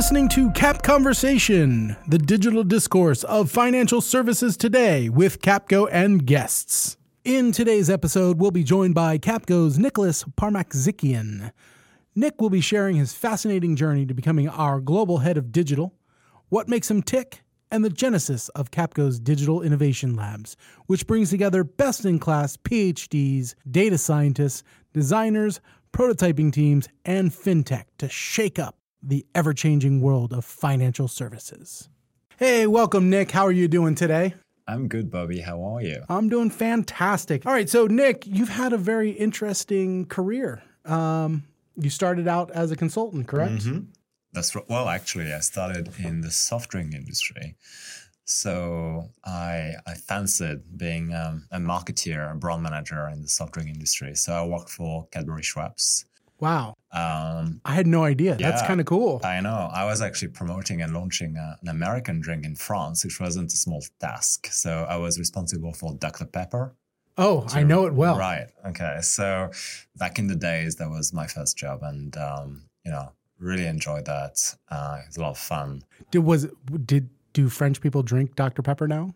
listening to Cap Conversation, the digital discourse of financial services today with Capco and guests. In today's episode, we'll be joined by Capco's Nicholas Parmakzikian. Nick will be sharing his fascinating journey to becoming our global head of digital, what makes him tick, and the genesis of Capco's Digital Innovation Labs, which brings together best in class PhDs, data scientists, designers, prototyping teams, and fintech to shake up the ever changing world of financial services. Hey, welcome, Nick. How are you doing today? I'm good, Bobby. How are you? I'm doing fantastic. All right, so Nick, you've had a very interesting career. Um, you started out as a consultant, correct? Mm-hmm. That's right. Well, actually, I started in the soft drink industry. So I I fancied being um, a marketeer, a brand manager in the soft drink industry. So I worked for Cadbury Schweppes. Wow. Um, I had no idea. Yeah, That's kind of cool. I know. I was actually promoting and launching a, an American drink in France, which wasn't a small task. So I was responsible for Dr. Pepper. Oh, to, I know it well. Right. Okay. So back in the days, that was my first job. And, um, you know, really enjoyed that. Uh, it was a lot of fun. Did, was, did, do French people drink Dr. Pepper now?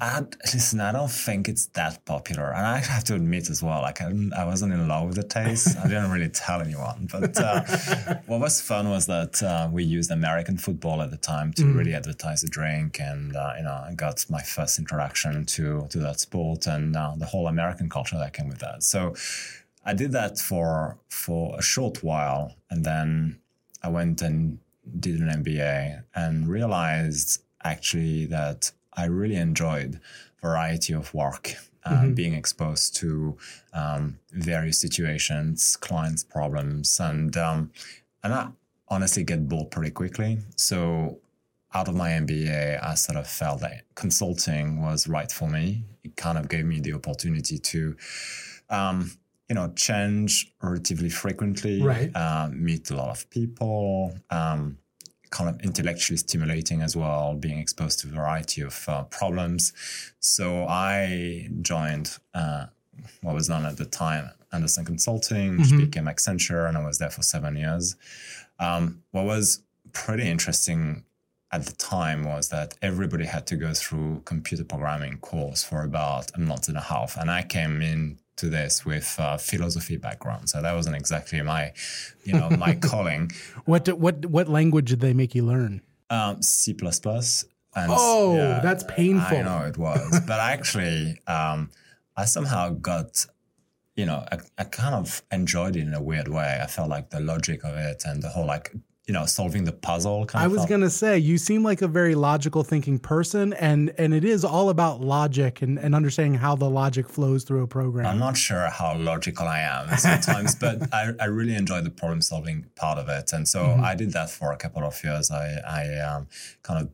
I, listen, I don't think it's that popular, and I have to admit as well, like I, I wasn't in love with the taste. I didn't really tell anyone. But uh, what was fun was that uh, we used American football at the time to mm. really advertise the drink, and uh, you know, I got my first introduction to to that sport and uh, the whole American culture that came with that. So I did that for for a short while, and then I went and did an MBA and realized actually that I really enjoyed variety of work, uh, mm-hmm. being exposed to um, various situations, clients' problems, and um, and I honestly get bored pretty quickly. So out of my MBA, I sort of felt that consulting was right for me. It kind of gave me the opportunity to. Um, you know, change relatively frequently, right. uh, meet a lot of people, um, kind of intellectually stimulating as well, being exposed to a variety of uh, problems. So I joined uh, what was known at the time Andersen Consulting, which mm-hmm. became Accenture, and I was there for seven years. Um, what was pretty interesting at the time was that everybody had to go through computer programming course for about a month and a half, and I came in to this with uh, philosophy background. So that wasn't exactly my, you know, my calling. What what what language did they make you learn? Um, C plus plus. Oh, yeah, that's painful. I know it was, but actually, um, I somehow got, you know, I, I kind of enjoyed it in a weird way. I felt like the logic of it and the whole like you know solving the puzzle kind I of was going to say you seem like a very logical thinking person and and it is all about logic and, and understanding how the logic flows through a program. I'm not sure how logical I am sometimes but I, I really enjoy the problem solving part of it and so mm-hmm. I did that for a couple of years. I I um, kind of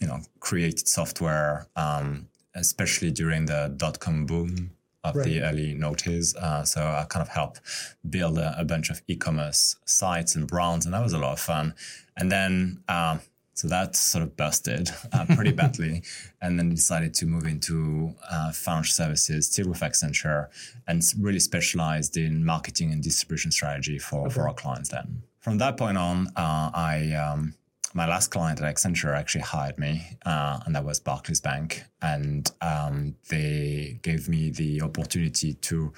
you know created software um, especially during the dot com boom of right. the early noughties. Uh, so I kind of helped build a, a, bunch of e-commerce sites and brands, and that was a lot of fun. And then um, so that sort of busted uh, pretty badly, and then decided to move into uh, financial services, still with Accenture, and really specialized in marketing and distribution strategy for, okay. for our clients. Then from that point on, uh, I um, my last client at Accenture actually hired me, uh, and that was Barclays Bank. And um, they gave me the opportunity to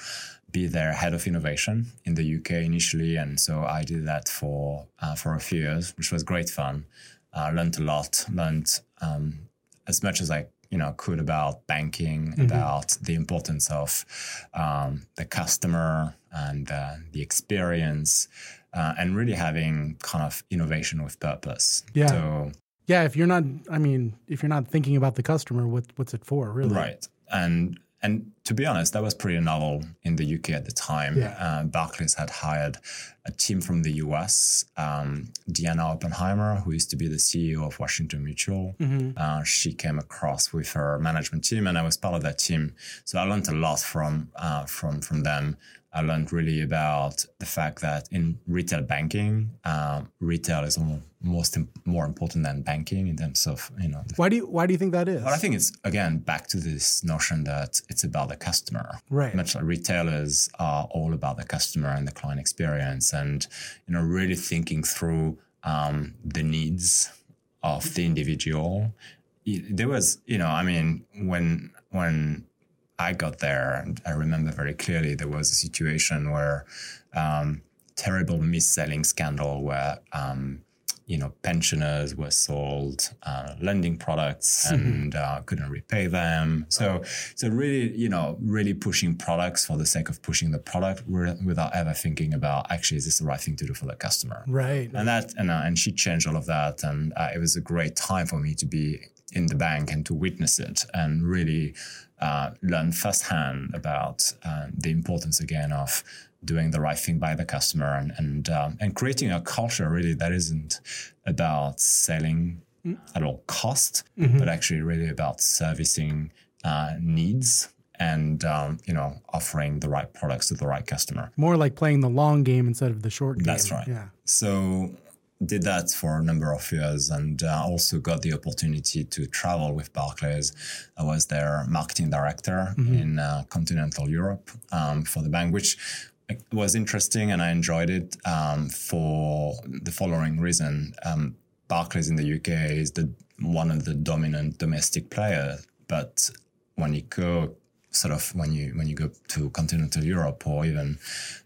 be their head of innovation in the UK initially. And so I did that for uh, for a few years, which was great fun. Uh, learned a lot, learned um, as much as I you know could about banking, mm-hmm. about the importance of um, the customer and uh, the experience uh, and really having kind of innovation with purpose. Yeah. So, yeah, if you're not, I mean, if you're not thinking about the customer, what, what's it for, really? Right. And and to be honest, that was pretty novel in the UK at the time. Yeah. Uh, Barclays had hired a team from the US, um, Deanna Oppenheimer, who used to be the CEO of Washington Mutual. Mm-hmm. Uh, she came across with her management team, and I was part of that team. So I learned a lot from uh, from from them. I learned really about the fact that in retail banking, um, retail is most more important than banking in terms of you know. Why do you Why do you think that is? Well, I think it's again back to this notion that it's about the customer. Right. Much like retailers are all about the customer and the client experience, and you know really thinking through um, the needs of the individual. There was, you know, I mean, when when I got there, I remember very clearly there was a situation where um, terrible mis-selling scandal where um, you know pensioners were sold uh, lending products mm-hmm. and uh, couldn't repay them. So so really you know really pushing products for the sake of pushing the product without ever thinking about actually is this the right thing to do for the customer. Right. And that and uh, and she changed all of that and uh, it was a great time for me to be in the bank and to witness it and really uh, learn firsthand about uh, the importance again of doing the right thing by the customer and and um, and creating a culture really that isn't about selling at all cost, mm-hmm. but actually really about servicing uh, needs and um, you know offering the right products to the right customer. More like playing the long game instead of the short game. That's right. Yeah. So did that for a number of years and uh, also got the opportunity to travel with Barclays. I was their marketing director mm-hmm. in uh, continental Europe um, for the bank, which was interesting and I enjoyed it um, for the following reason. Um, Barclays in the UK is the one of the dominant domestic players, but when you go sort of when you when you go to continental Europe or even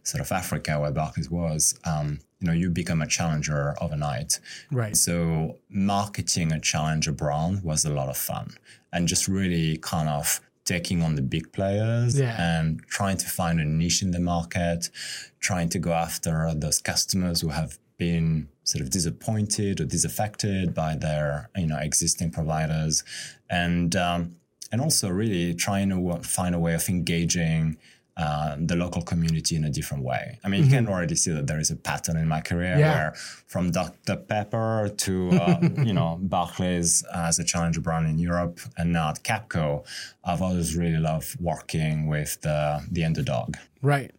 sort of Africa where Barclays was, um, you know, you become a challenger overnight. Right. So marketing a challenger brand was a lot of fun and just really kind of taking on the big players yeah. and trying to find a niche in the market, trying to go after those customers who have been sort of disappointed or disaffected by their you know existing providers, and um, and also really trying to find a way of engaging uh, the local community in a different way. I mean, mm-hmm. you can already see that there is a pattern in my career yeah. where from Dr. Pepper to, uh, you know, Barclays as a challenger brand in Europe and now at Capco, I've always really loved working with the, the underdog. Right.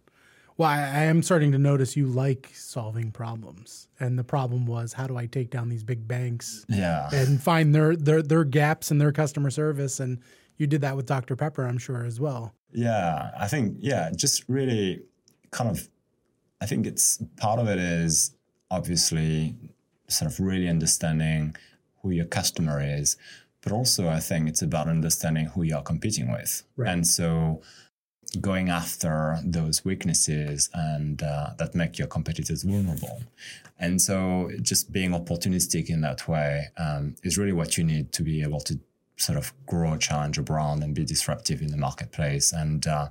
Well, I, I am starting to notice you like solving problems. And the problem was, how do I take down these big banks? Yeah. And find their, their, their gaps in their customer service and, you did that with Dr. Pepper, I'm sure, as well. Yeah, I think, yeah, just really kind of, I think it's part of it is obviously sort of really understanding who your customer is, but also I think it's about understanding who you're competing with. Right. And so going after those weaknesses and uh, that make your competitors vulnerable. And so just being opportunistic in that way um, is really what you need to be able to sort of grow, challenge a brand, and be disruptive in the marketplace. And uh,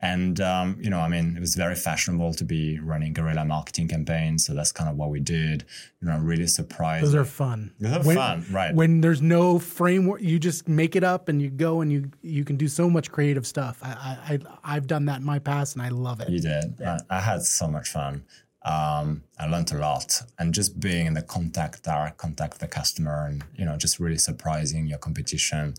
and um, you know, I mean, it was very fashionable to be running guerrilla marketing campaigns, so that's kind of what we did. You know, I'm really surprised. Those are fun. Those are when, fun, right? When there's no framework, you just make it up and you go and you you can do so much creative stuff. I, I I've done that in my past and I love it. You did. Yeah. I, I had so much fun um, I learned a lot, and just being in the contact, direct contact with the customer, and you know, just really surprising your competition.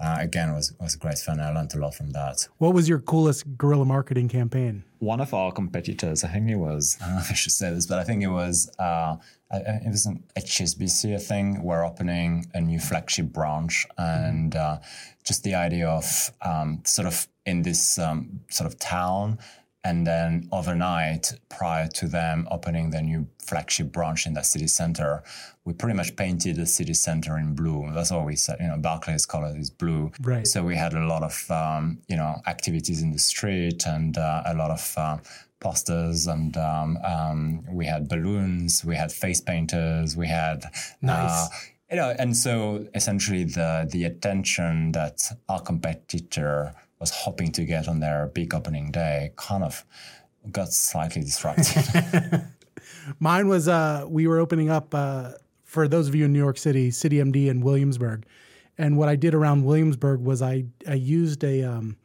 Uh, again, was was great fun. I learned a lot from that. What was your coolest guerrilla marketing campaign? One of our competitors, I think it was. I don't know if I should say this, but I think it was. Uh, it was an HSBC, thing. We're opening a new flagship branch, and uh, just the idea of um, sort of in this um, sort of town and then overnight, prior to them opening the new flagship branch in the city center, we pretty much painted the city center in blue. That's all we said. You know, Barclays color is blue. Right. So we had a lot of um, you know activities in the street and uh, a lot of uh, posters and um, um, we had balloons. We had face painters. We had. Nice. Uh, you know, and so essentially the the attention that our competitor was hoping to get on their big opening day kind of got slightly disrupted. Mine was uh, we were opening up uh, for those of you in New York City, City MD in Williamsburg, and what I did around Williamsburg was I I used a um,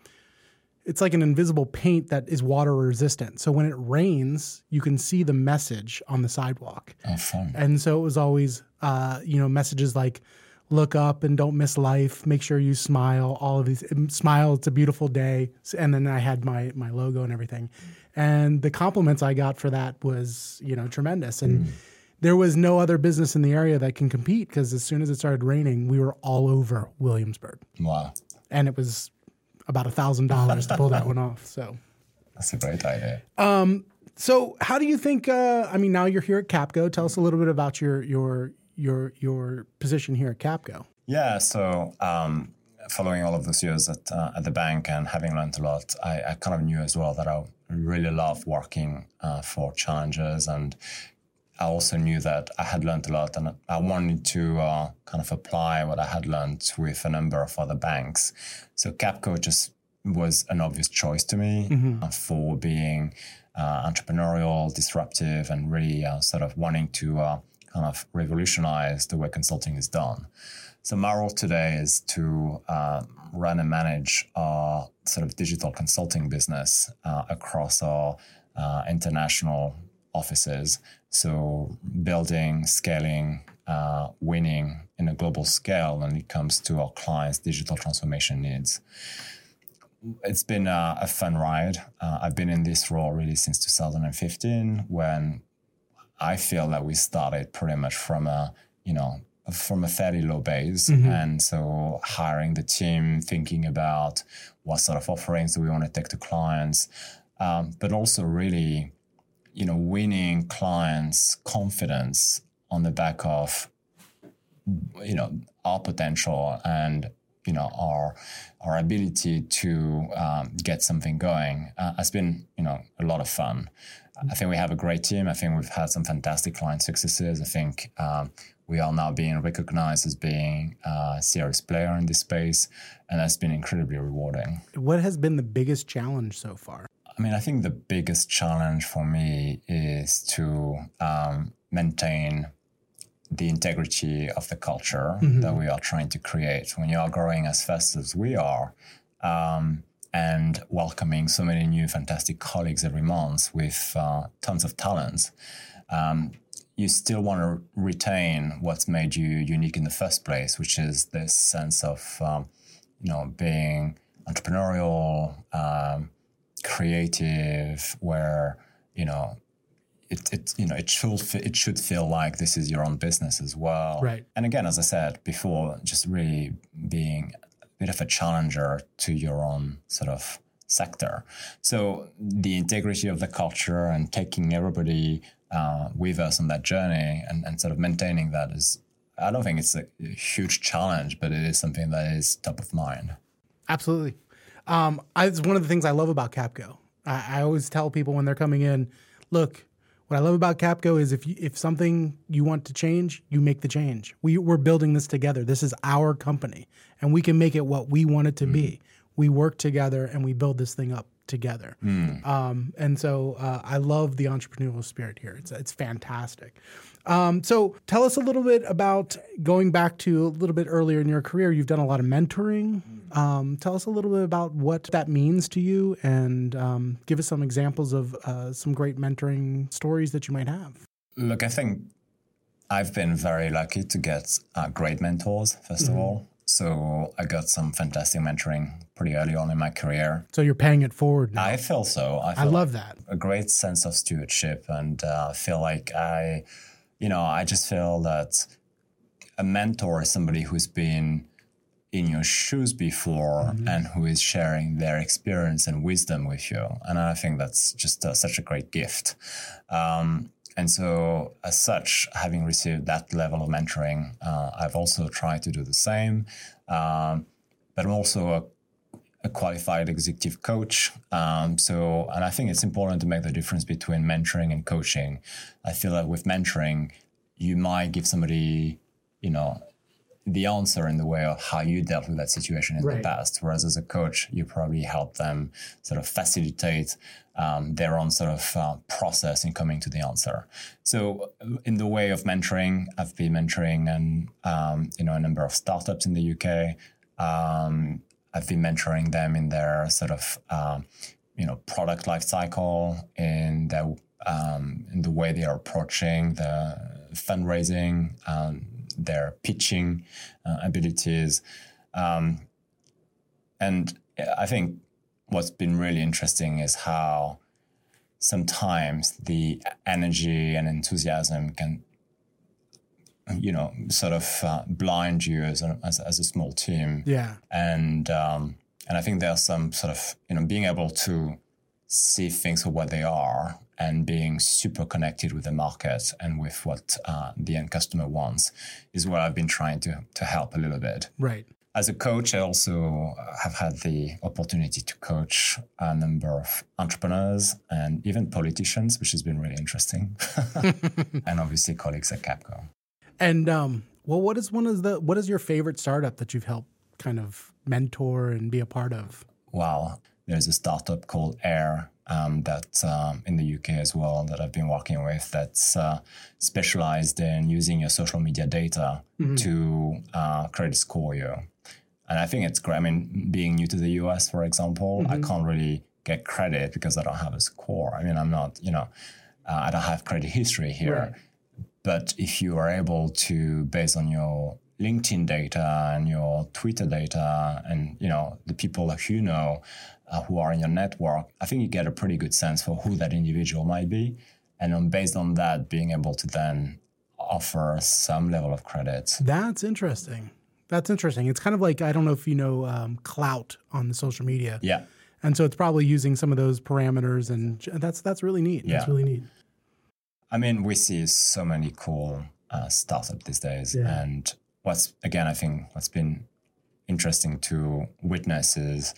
it's like an invisible paint that is water resistant. So when it rains, you can see the message on the sidewalk. Oh, fun! And so it was always uh, you know messages like look up and don't miss life. Make sure you smile. All of these smile. It's a beautiful day. And then I had my my logo and everything, and the compliments I got for that was you know tremendous. And mm. there was no other business in the area that can compete because as soon as it started raining, we were all over Williamsburg. Wow! And it was about a thousand dollars to pull that one off. So that's a great idea. Um, So, how do you think? Uh, I mean, now you're here at Capco. Tell us a little bit about your your your your position here at Capco. Yeah. So, um, following all of those years at uh, at the bank and having learned a lot, I, I, kind of knew as well that I really love working uh, for challengers, and I also knew that I had learned a lot, and I wanted to uh, kind of apply what I had learned with a number of other banks. So, Capco just was an obvious choice to me mm-hmm. Uh, for being uh, entrepreneurial, disruptive, and really uh, sort of wanting to uh, kind of revolutionize the way consulting is done. So my role today is to uh, run and manage our sort of digital consulting business uh, across our uh, international offices. So building, scaling, winning in a global scale when it comes to our clients' digital transformation needs it's been a, a fun ride. Uh, I've been in this role really since 2015 when I feel that we started pretty much from a, you know, from a fairly low base. Mm-hmm. And so hiring the team, thinking about what sort of offerings do we want to take to clients, um, but also really, you know, winning clients' confidence on the back of, you know, our potential and you know our our ability to um, get something going uh, has been you know a lot of fun. I think we have a great team. I think we've had some fantastic client successes. I think um, we are now being recognized as being a serious player in this space, and that's been incredibly rewarding. What has been the biggest challenge so far? I mean, I think the biggest challenge for me is to um, maintain the integrity of the culture mm-hmm. that we are trying to create. When you are growing as fast as we are, um, and welcoming so many new fantastic colleagues every month with uh, tons of talents, um, you still want to retain what's made you unique in the first place, which is this sense of, um, you know, being entrepreneurial, um, creative, where you know it, it you know it should it should feel like this is your own business as well. Right. And again, as I said before, just really being bit of a challenger to your own sort of sector. So the integrity of the culture and taking everybody uh, with us on that journey and, and sort of maintaining that is, I don't think it's a huge challenge, but it is something that is top of mind. Absolutely. Um, it's one of the things I love about Capco. I, I always tell people when they're coming in, look, what I love about Capco is if you, if something you want to change, you make the change. We we're building this together. This is our company, and we can make it what we want it to mm. be. We work together and we build this thing up together. Mm. Um, and so uh, I love the entrepreneurial spirit here. It's it's fantastic. Um, so tell us a little bit about going back to a little bit earlier in your career. You've done a lot of mentoring. Um, tell us a little bit about what that means to you, and um, give us some examples of uh, some great mentoring stories that you might have. Look, I think I've been very lucky to get uh, great mentors. 1st mm-hmm. of all, so I got some fantastic mentoring pretty early on in my career. So you're paying it forward now. I feel so. I, feel I love like that. A great sense of stewardship, and uh, feel like I you know, I just feel that a mentor is somebody who's been in your shoes before mm-hmm. and who is sharing their experience and wisdom with you. And I think that's just uh, such a great gift. Um, and so, as such, having received that level of mentoring, uh, I've also tried to do the same. Um, but I'm also a a qualified executive coach. Um, so, and I think it's important to make the difference between mentoring and coaching. I feel like with mentoring, you might give somebody, you know, the answer in the way of how you dealt with that situation in right. the past. Whereas as a coach, you probably help them sort of facilitate um, their own sort of uh, process in coming to the answer. So, in the way of mentoring, I've been mentoring and um, you know a number of startups in the UK. Um, I've been mentoring them in their sort of um, you know product life cycle in their um, in the way they are approaching the fundraising, um, their pitching uh, abilities, um, and I think what's been really interesting is how sometimes the energy and enthusiasm can you know, sort of uh, blind you as a, as, as, a small team. Yeah. And, um, and I think there's some sort of, you know, being able to see things for what they are and being super connected with the market and with what uh, the end customer wants is what I've been trying to to help a little bit. Right. As a coach, I also have had the opportunity to coach a number of entrepreneurs and even politicians, which has been really interesting, and obviously colleagues at Capco. And um, well, what is one of the what is your favorite startup that you've helped kind of mentor and be a part of? Wow, there's a startup called Aire um, that um, in the UK as well that I've been working with that's uh, specialized in using your social media data mm-hmm. to uh, credit score you. And I think it's great. I mean, being new to the US, for example, mm-hmm. I can't really get credit because I don't have a score. I mean, I'm not, you know, uh, I don't have credit history here. Right. But if you are able to, based on your LinkedIn data and your Twitter data and you know the people that you know uh, who are in your network, I think you get a pretty good sense for who that individual might be, and on, based on that, being able to then offer some level of credit. That's interesting. That's interesting. It's kind of like I don't know if you know um, Klout on the social media. Yeah. And so it's probably using some of those parameters, and that's that's really neat. Yeah. That's really neat. I mean, we see so many cool uh, startups these days, yeah. and what's again, I think what's been interesting to witness is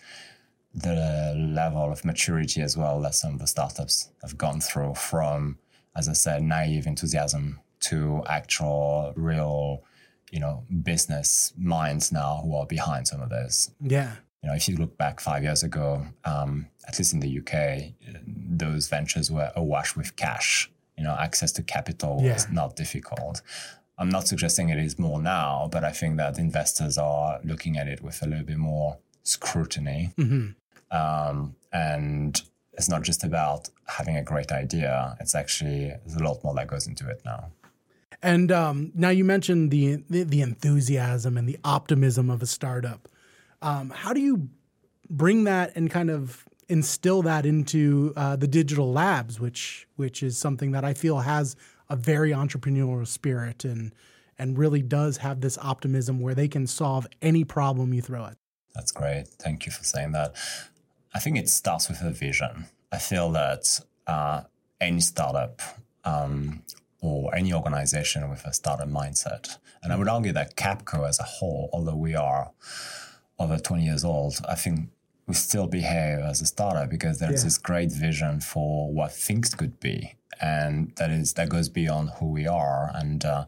the level of maturity as well that some of the startups have gone through from, as I said, naive enthusiasm to actual real, you know, business minds now who are behind some of this. Yeah. You know, if you look back five years ago, um, at least in the UK, those ventures were awash with cash. You know, access to capital yeah. was not difficult. I'm not suggesting it is more now, but I think that investors are looking at it with a little bit more scrutiny. Mm-hmm. Um, and it's not just about having a great idea. It's actually there's a lot more that goes into it now. And um, now you mentioned the, the, the enthusiasm and the optimism of a startup. Um, how do you bring that and kind of instill that into uh, the digital labs, which which is something that I feel has a very entrepreneurial spirit and and really does have this optimism where they can solve any problem you throw at. That's great. Thank you for saying that. I think it starts with a vision. I feel that uh, any startup um, or any organization with a startup mindset, and I would argue that Capco as a whole, although we are over 20 years old, I think we still behave as a startup because there's yeah. this great vision for what things could be and that is that goes beyond who we are and uh,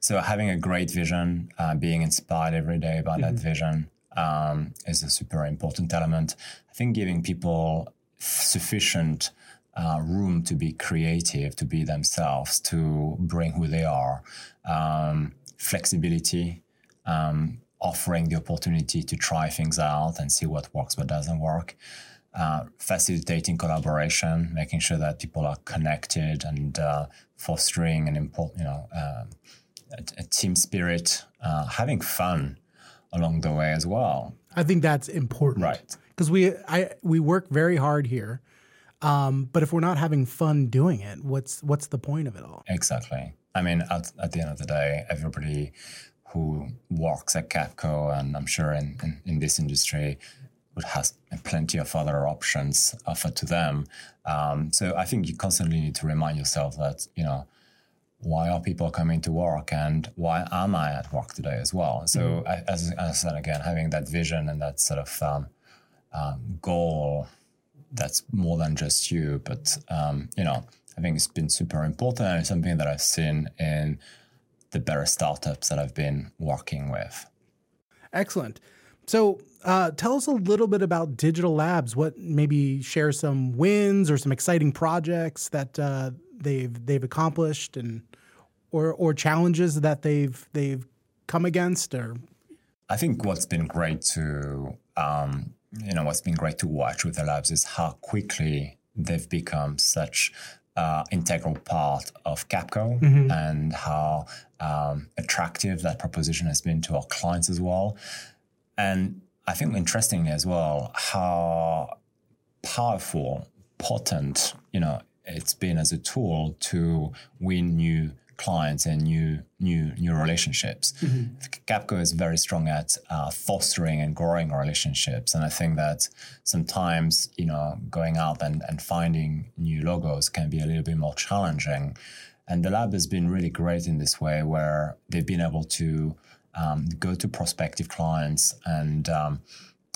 so having a great vision uh, being inspired every day by mm-hmm. that vision um, is a super important element i think giving people sufficient uh, room to be creative to be themselves to bring who they are um, flexibility um, offering the opportunity to try things out and see what works, what doesn't work. Uh, facilitating collaboration, making sure that people are connected and uh, fostering an important, you know, uh, a, a, team spirit, uh, having fun along the way as well. I think that's important, right? Because we I we work very hard here, um, but if we're not having fun doing it, what's what's the point of it all? Exactly. I mean, at, at the end of the day, everybody who works at Capco, and I'm sure in, in, in this industry would have plenty of other options offered to them. Um, so I think you constantly need to remind yourself that, you know, why are people coming to work and why am I at work today as well? So mm-hmm. I, as, as, I said again, having that vision and that sort of um, um, goal that's more than just you, but um, you know, I think it's been super important and something that I've seen in the better startups that I've been working with. Excellent. So, uh, tell us a little bit about Digital Labs. What maybe share some wins or some exciting projects that uh, they've they've accomplished, and or or challenges that they've they've come against. Or I think what's been great to um, you know what's been great to watch with the labs is how quickly they've become such uh, integral part of Capco mm-hmm. and how um, attractive that proposition has been to our clients as well. And I think interestingly as well, how powerful, potent, you know, it's been as a tool to win new clients and new new new relationships. Mm-hmm. Capco is very strong at uh, fostering and growing relationships, and I think that sometimes you know going out and, and finding new logos can be a little bit more challenging. And the lab has been really great in this way, where they've been able to um, go to prospective clients and um,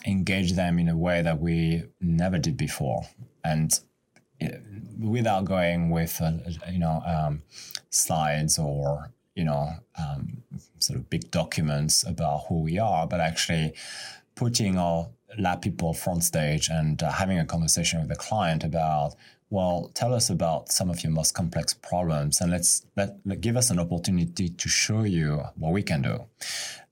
engage them in a way that we never did before. And without going with uh, you know um, slides or you know um, sort of big documents about who we are, but actually putting our lab people front stage and uh, having a conversation with the client about well tell us about some of your most complex problems and let's let, let give us an opportunity to show you what we can do.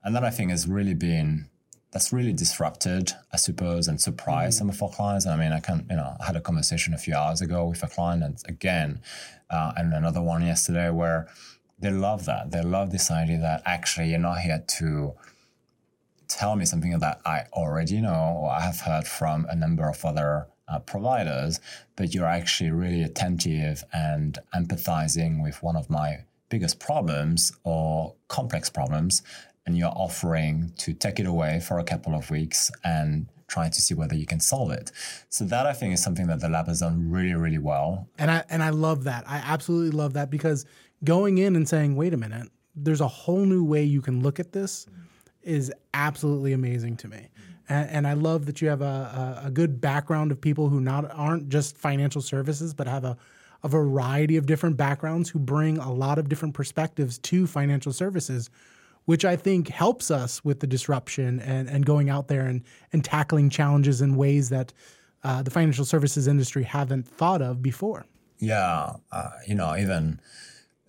And that i think has really been that's really disrupted, I suppose, and surprised mm-hmm. some of our clients. I mean, I can, you know, I had a conversation a few hours ago with a client, and again, uh, and another one yesterday where they love that. They love this idea that actually you're not here to tell me something that I already know or I have heard from a number of other uh, providers, but you're actually really attentive and empathizing with one of my biggest problems or complex problems and you're offering to take it away for a couple of weeks and trying to see whether you can solve it. So that I think is something that the lab has done really, really well. And I and I love that. I absolutely love that because going in and saying, wait a minute, there's a whole new way you can look at this is absolutely amazing to me. And, and I love that you have a, a, a good background of people who not aren't just financial services, but have a a variety of different backgrounds who bring a lot of different perspectives to financial services, which I think helps us with the disruption and, and going out there and, and tackling challenges in ways that uh, the financial services industry haven't thought of before. Yeah, uh, you know, even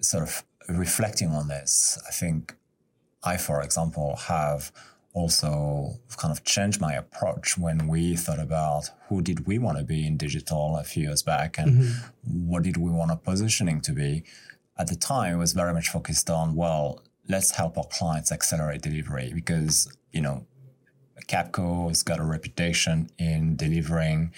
sort of reflecting on this, I think I, for example, have also kind of changed my approach when we thought about who did we want to be in digital a few years back and mm-hmm. what did we want our positioning to be. At the time, it was very much focused on, well, let's help our clients accelerate delivery because, you know, Capco has got a reputation in delivering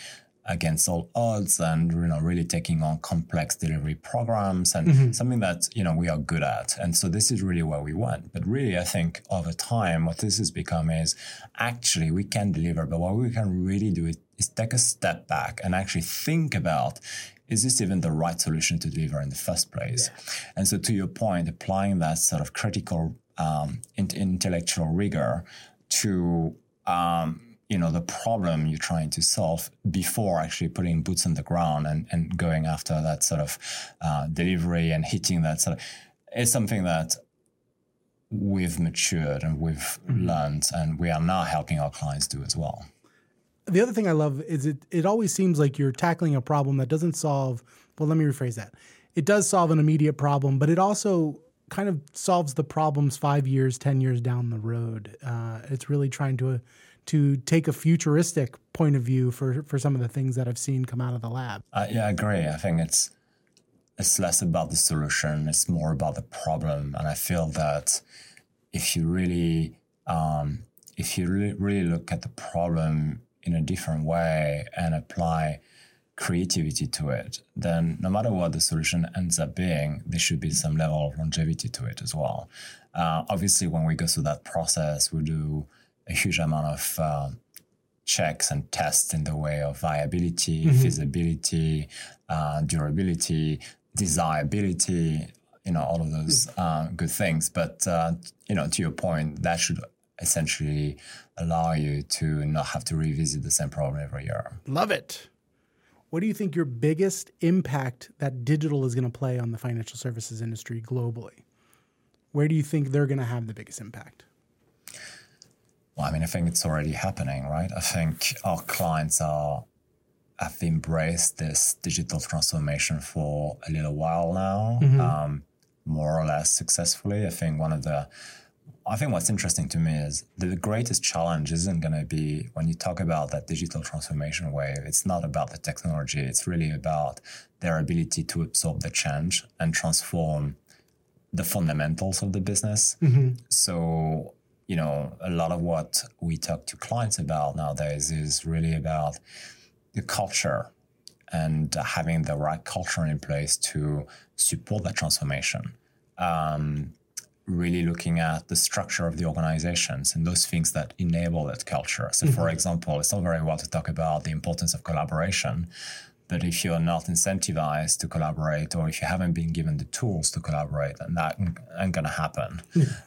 against all odds and you know really taking on complex delivery programs and mm-hmm. something that you know we are good at and so this is really where we went but really i think over time what this has become is actually we can deliver but what we can really do is take a step back and actually think about is this even the right solution to deliver in the first place? Yeah. And so, to your point, applying that sort of critical um, intellectual rigor to um, you know the problem you're trying to solve before actually putting boots on the ground and, and going after that sort of uh, delivery and hitting that sort of is something that we've matured and we've mm-hmm. learned and we are now helping our clients do as well the other thing I love is it it always seems like you're tackling a problem that doesn't solve well let me rephrase that. It does solve an immediate problem, but it also kind of solves the problems 5 years, 10 years down the road. Uh, it's really trying to to take a futuristic point of view for for some of the things that I've seen come out of the lab. Uh, yeah, I agree. I think it's it's less about the solution; it's more about the problem. And I feel that if you really um, if you really, really look at the problem in a different way and apply creativity to it, then no matter what the solution ends up being, there should be some level of longevity to it as well. Uh, obviously, when we go through that process, we do a huge amount of uh, checks and tests in the way of viability, mm-hmm. feasibility, uh, durability, desirability, you know, all of those mm-hmm. uh, good things. But, uh, you know, to your point, that should essentially allow you to not have to revisit the same problem every year. Love it. What do you think your biggest impact that digital is going to play on the financial services industry globally? Where do you think they're going to have the biggest impact? Well, I mean, I think it's already happening, right? I think our clients are have embraced this digital transformation for a little while now, mm-hmm. um, more or less successfully. I think one of the I think what's interesting to me is the greatest challenge isn't going to be when you talk about that digital transformation wave, it's not about the technology. It's really about their ability to absorb the change and transform the fundamentals of the business. Mm-hmm. So, you know, a lot of what we talk to clients about nowadays is really about the culture and having the right culture in place to support that transformation um, really looking at the structure of the organizations and those things that enable that culture. So, mm-hmm. for example, it's all very well to talk about the importance of collaboration, but if you're not incentivized to collaborate or if you haven't been given the tools to collaborate, then that ain't going to happen.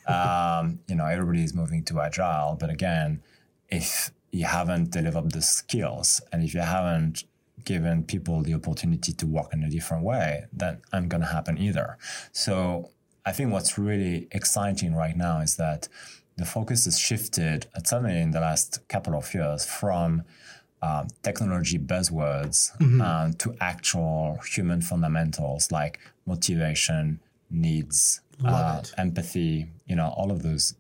um, you know, everybody is moving to agile, but again, if you haven't developed the skills and if you haven't given people the opportunity to work in a different way, that ain't going to happen either. So I think what's really exciting right now is that the focus has shifted, certainly in the last couple of years, from um, technology buzzwords mm-hmm. uh, to actual human fundamentals like motivation, needs, uh, empathy, you know, all of those,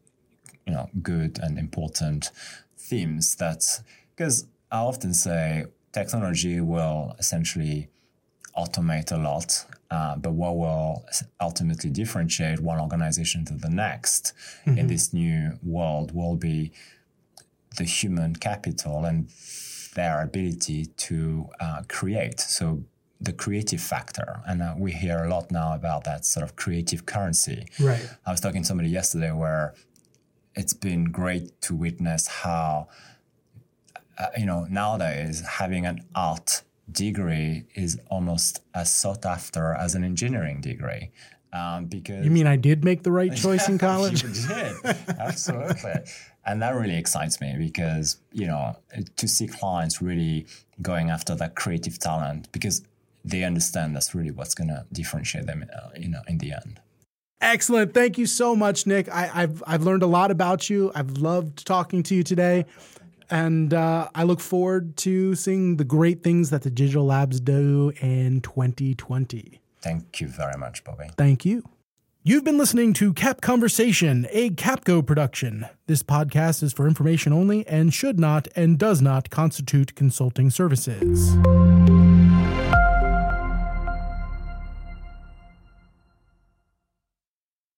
you know, good and important themes that, because I often say technology will essentially automate a lot, uh, but what will ultimately differentiate one organization to the next mm-hmm. in this new world will be the human capital and their ability to uh, create. So the creative factor, and uh, we hear a lot now about that sort of creative currency. Right. I was talking to somebody yesterday where it's been great to witness how uh, you know nowadays having an art degree is almost as sought after as an engineering degree. Um, because you mean I did make the right choice in college? you did, absolutely, and that really excites me because you know to see clients really going after that creative talent because they understand that's really what's going to differentiate them, uh, you know, in the end. Excellent. Thank you so much, Nick. I, have I've learned a lot about you. I've loved talking to you today. And uh, I look forward to seeing the great things that the Digital Labs do in 2020. Thank you very much, Bobby. Thank you. You've been listening to Cap Conversation, a Capco production. This podcast is for information only and should not and does not constitute consulting services.